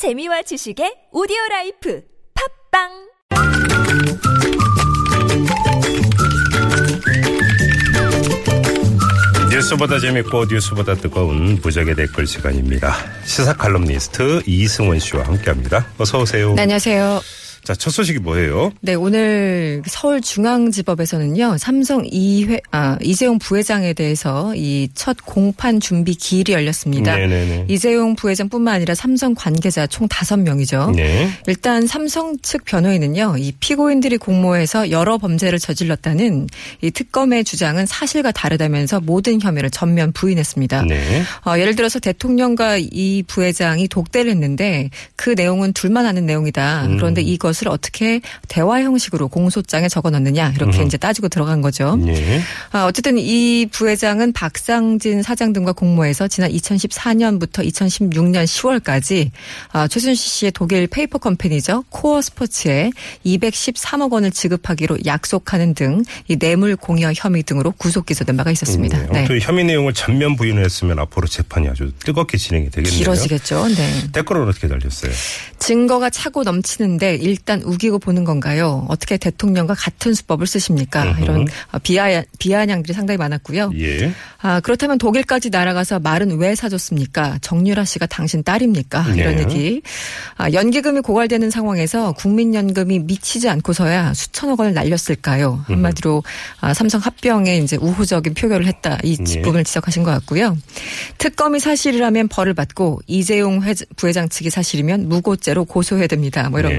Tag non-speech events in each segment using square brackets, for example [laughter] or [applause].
재미와 지식의 오디오 라이프 팟빵 뉴스보다 재밌고 뉴스보다 뜨거운 무적의 댓글 시간입니다. 시사 칼럼니스트 이승원 씨와 함께합니다. 어서 오세요. 네, 안녕하세요. 자, 첫 소식이 뭐예요? 네, 오늘 서울중앙지법에서는요, 삼성 이회, 아, 이재용 부회장에 대해서 이 첫 공판 준비 기일이 열렸습니다. 네네네. 이재용 부회장뿐만 아니라 삼성 관계자 총 다섯 명이죠. 네. 일단 삼성 측 변호인은요, 이 피고인들이 공모해서 여러 범죄를 저질렀다는 이 특검의 주장은 사실과 다르다면서 모든 혐의를 전면 부인했습니다. 네. 어, 예를 들어서 대통령과 이 부회장이 독대를 했는데 그 내용은 둘만 아는 내용이다. 음. 그런데 이 것을 어떻게 대화 형식으로 공소장에 적어 넣느냐 이렇게 음. 이제 따지고 들어간 거죠. 네. 아, 어쨌든 이 부회장은 박상진 사장 등과 공모해서 지난 2014년부터 2016년 10월까지 아, 최순실 씨의 독일 페이퍼 컴퍼니죠 코어 스포츠에 213억 원을 지급하기로 약속하는 등 이 뇌물 공여 혐의 등으로 구속 기소된 바가 있었습니다. 네. 네. 아무튼 혐의 내용을 전면 부인을 했으면 앞으로 재판이 아주 뜨겁게 진행이 되겠네요. 길어지겠죠. 네. 댓글은 어떻게 달렸어요? 증거가 차고 넘치는데 일단 우기고 보는 건가요? 어떻게 대통령과 같은 수법을 쓰십니까? 음흠. 이런 어, 비아, 비아냥들이 상당히 많았고요. 예. 아, 그렇다면 독일까지 날아가서 말은 왜 사줬습니까? 정유라 씨가 당신 딸입니까? 이런 네. 얘기. 아, 연기금이 고갈되는 상황에서 국민연금이 미치지 않고서야 수천억 원을 날렸을까요? 한마디로 아, 삼성 합병에 이제 우호적인 표결을 했다. 이 네. 부분을 지적하신 것 같고요. 특검이 사실이라면 벌을 받고 이재용 회- 부회장 측이 사실이면 무고죄로 고소해야 됩니다. 뭐 이런 네.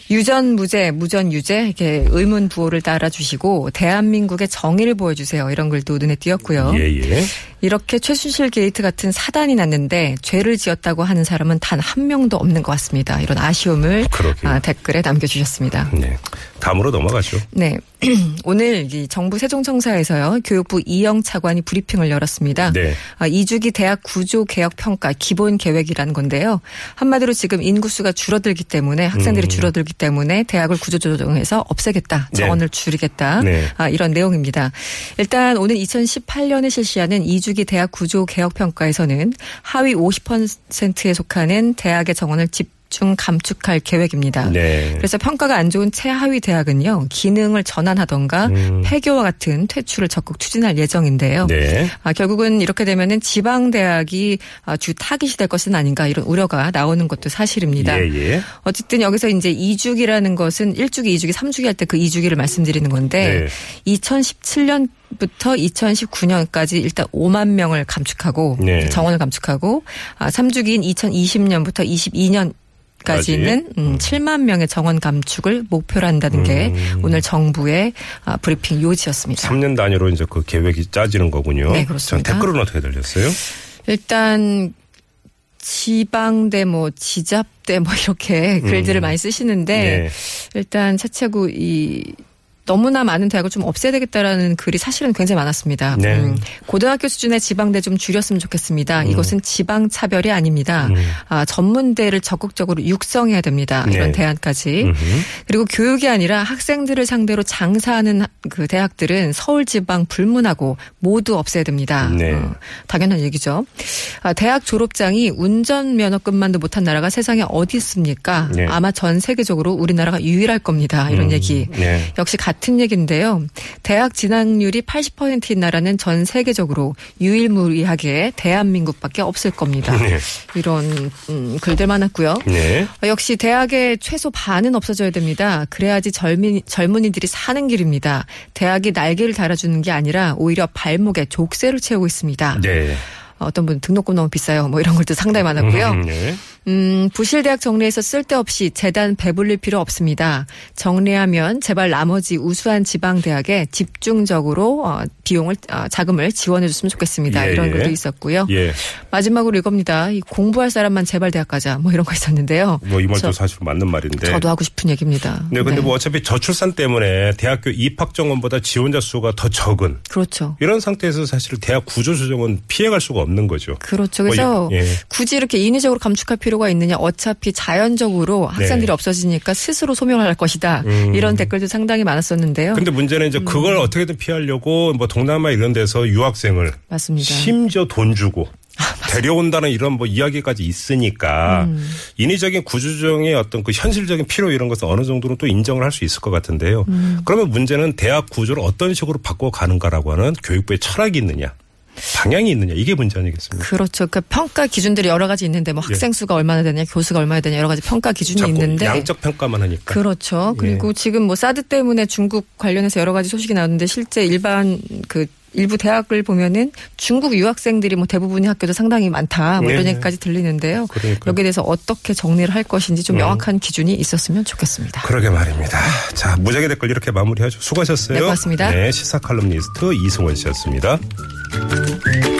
유전 무죄, 무전 유죄 이렇게 의문 부호를 달아주시고 대한민국의 정의를 보여주세요. 이런 글도 눈에 띄었고요. 예, 예. 이렇게 최순실 게이트 같은 사단이 났는데 죄를 지었다고 하는 사람은 단 한 명도 없는 것 같습니다. 이런 아쉬움을. 아, 댓글에 남겨주셨습니다. 네. 다음으로 넘어가죠. 네. [clears throat] 오늘 이 정부 세종청사에서요 교육부 이영 차관이 브리핑을 열었습니다. 네. 아, 2주기 대학 구조 개혁 평가 기본 계획이라는 건데요. 한마디로 지금 인구수가 줄어들기 때문에 학생들이 음. 줄어들기 때문에 대학을 구조 조정해서 없애겠다. 네. 정원을 줄이겠다. 네. 아, 이런 내용입니다. 일단 오늘 2018년에 실시하는 2주기 대학 구조 개혁 평가에서는 하위 50%에 속하는 대학의 정원을 집 중 감축할 계획입니다. 네. 그래서 평가가 안 좋은 최하위 대학은요 기능을 전환하던가 음. 폐교와 같은 퇴출을 적극 추진할 예정인데요. 네. 아, 결국은 이렇게 되면은 지방 대학이 아, 주 타깃이 될 것은 아닌가 이런 우려가 나오는 것도 사실입니다. 예, 예. 어쨌든 여기서 이제 2주기라는 것은 1주기, 2주기, 3주기 할 때 그 2주기를 말씀드리는 건데 네. 2017년 부터 2019년까지 일단 5만 명을 감축하고 네. 정원을 감축하고 아, 3주기인 2020년부터 22년 까지는 음, 7만 명의 정원 감축을 목표로 한다는 게 음. 오늘 정부의 아, 브리핑 요지였습니다. 3년 단위로 이제 그 계획이 짜지는 거군요. 네, 그렇습니다. 자, 댓글은 어떻게 달렸어요? 일단 지방대 뭐 지잡대 뭐 이렇게 글들을 음. 많이 쓰시는데 네. 일단 차차구 이 너무나 많은 대학을 좀 없애야 되겠다라는 글이 사실은 굉장히 많았습니다. 음, 네. 고등학교 수준의 지방대 좀 줄였으면 좋겠습니다. 이것은 지방 차별이 아닙니다. 음. 아, 전문대를 적극적으로 육성해야 됩니다. 이런 네. 대안까지. 음흠. 그리고 교육이 아니라 학생들을 상대로 장사하는 그 대학들은 서울 지방 불문하고 모두 없애야 됩니다. 네. 어, 당연한 얘기죠. 아, 대학 졸업장이 운전 면허급만도 못한 나라가 세상에 어디 있습니까? 네. 아마 전 세계적으로 우리나라가 유일할 겁니다. 이런 음, 얘기. 네. 역시 같은 얘기인데요. 대학 진학률이 80%인 나라는 전 세계적으로 유일무이하게 대한민국밖에 없을 겁니다. 네. 이런 음, 글들 많았고요. 네. 어, 역시 대학의 최소 반은 없어져야 됩니다. 그래야지 젊은, 젊은이들이 사는 길입니다. 대학이 날개를 달아주는 게 아니라 오히려 발목에 족쇄를 채우고 있습니다. 네. 어, 어떤 분은 등록금 너무 비싸요. 뭐 이런 글도 상당히 많았고요. 음, 네. 음, 부실대학 정리해서 쓸데없이 재단 배불릴 필요 없습니다. 정리하면 제발 나머지 우수한 지방대학에 집중적으로 어, 비용을 어, 자금을 지원해 줬으면 좋겠습니다. 예, 이런 예. 글도 있었고요. 예. 마지막으로 이겁니다. 이 공부할 사람만 제발 대학 가자. 뭐 이런 거 있었는데요. 뭐 이 말도 저- 사실 맞는 말인데. 저도 하고 싶은 얘기입니다. 네, 근데 뭐 어차피 저출산 때문에 대학교 입학 정원보다 지원자 수가 더 적은 그렇죠. 이런 상태에서 사실 대학 구조 조정은 피해갈 수가 없는 거죠. 그렇죠. 뭐 그래서 예, 예. 굳이 이렇게 인위적으로 감축할 필요 가 있느냐. 어차피 자연적으로 학생들이 네. 없어지니까 스스로 소멸할 것이다. 음. 이런 댓글도 상당히 많았었는데요. 근데 문제는 이제 그걸 음. 어떻게든 피하려고 뭐 동남아 이런 데서 유학생을 맞습니다. 심지어 돈 주고 데려온다는 이런 뭐 이야기까지 있으니까 음. 인위적인 구조조정의 어떤 그 현실적인 필요 이런 것은 어느 정도는 또 인정을 할 수 있을 것 같은데요. 음. 그러면 문제는 대학 구조를 어떤 식으로 바꿔 가는가라고 하는 교육부의 철학이 있느냐. 방향이 있느냐 이게 문제 아니겠습니까? 그렇죠. 그러니까 평가 기준들이 여러 가지 있는데 뭐 학생 수가 얼마나 되냐, 교수가 얼마나 되냐 여러 가지 평가 기준이 예. 있는데 양적 평가만 하니까. 그렇죠. 그리고 지금 뭐 사드 때문에 중국 관련해서 여러 가지 소식이 나오는데 실제 일반 그 일부 대학을 보면은 중국 유학생들이 뭐 대부분의 학교도 상당히 많다. 뭐 이런 네. 얘기까지 들리는데요. 그러니까요. 여기에 대해서 어떻게 정리를 할 것인지 음. 좀 명확한 기준이 있었으면 좋겠습니다. 그러게 말입니다. 자, 무작위 댓글 이렇게 마무리하죠. 수고하셨어요. 네, 고맙습니다. 네, 시사 칼럼니스트 이승원 씨였습니다. Thank you.